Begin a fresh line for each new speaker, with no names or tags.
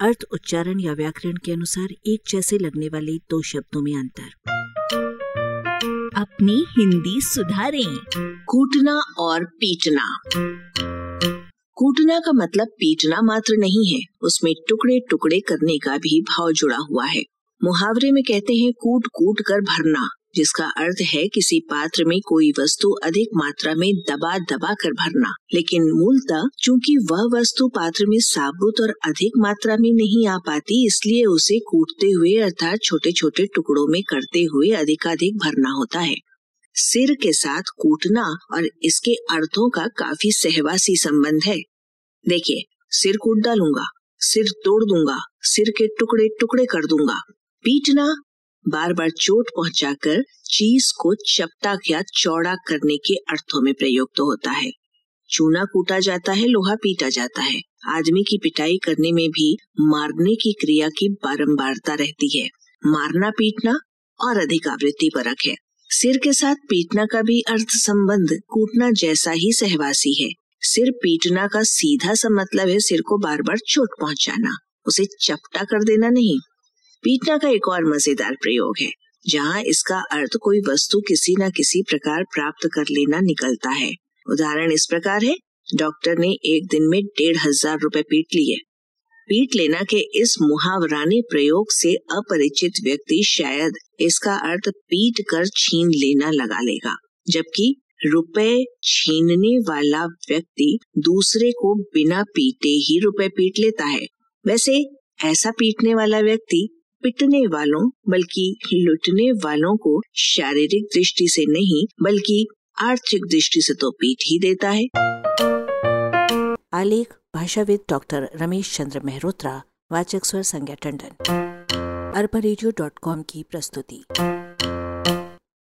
अर्थ, उच्चारण या व्याकरण के अनुसार एक जैसे लगने वाले दो शब्दों में अंतर।
अपनी हिंदी सुधारें,
कूटना और पीटना। कूटना का मतलब पीटना मात्र नहीं है, उसमें टुकड़े टुकड़े करने का भी भाव जुड़ा हुआ है। मुहावरे में कहते हैं कूट कूट कर भरना। जिसका अर्थ है किसी पात्र में कोई वस्तु अधिक मात्रा में दबा दबा कर भरना। लेकिन मूलतः चूँकि वह वस्तु पात्र में साबुत और अधिक मात्रा में नहीं आ पाती, इसलिए उसे कूटते हुए अर्थात छोटे छोटे टुकड़ों में करते हुए अधिकाधिक भरना होता है। सिर के साथ कूटना और इसके अर्थों का काफ़ी सहवासी संबंध है। देखिए, सिर कूट डालूँगा, सिर तोड़ दूँगा, सिर के टुकड़े टुकड़े कर दूँगा। पीटना बार बार चोट पहुंचाकर चीज़ को चपटा या चौड़ा करने के अर्थों में प्रयुक्त होता है। चूना कूटा जाता है, लोहा पीटा जाता है। आदमी की पिटाई करने में भी मारने की क्रिया की बारंबारता रहती है। मारना पीटना और अधिक आवृत्ति परक है। सिर के साथ पीटना का भी अर्थ संबंध कूटना जैसा ही सहवासी है। सिर पीटना का सीधा सा मतलब है सिर को बार बार चोट पहुंचाना। उसे चपटा कर देना नहीं पीटना का एक और मज़ेदार प्रयोग है, जहाँ इसका अर्थ कोई वस्तु किसी न किसी प्रकार प्राप्त कर लेना निकलता है। उदाहरण इस प्रकार है, डॉक्टर ने एक दिन में डेढ़ हज़ार रूपए पीट लिए। पीट लेना के इस मुहावराने प्रयोग से अपरिचित व्यक्ति शायद इसका अर्थ पीट कर छीन लेना लगा लेगा, जबकि रुपए छीनने वाला व्यक्ति दूसरे को बिना पीटे ही रुपए पीट लेता है। वैसे, ऐसा पीटने वाला व्यक्ति पिटने वालों, बल्कि लुटने वालों को शारीरिक दृष्टि से नहीं, बल्कि आर्थिक दृष्टि से तो पीट ही देता है।
आलेख, भाषाविद डॉक्टर रमेश चंद्र मेहरोत्रा, वाचक स्वर संज्ञा टंडन। अरबा की प्रस्तुति।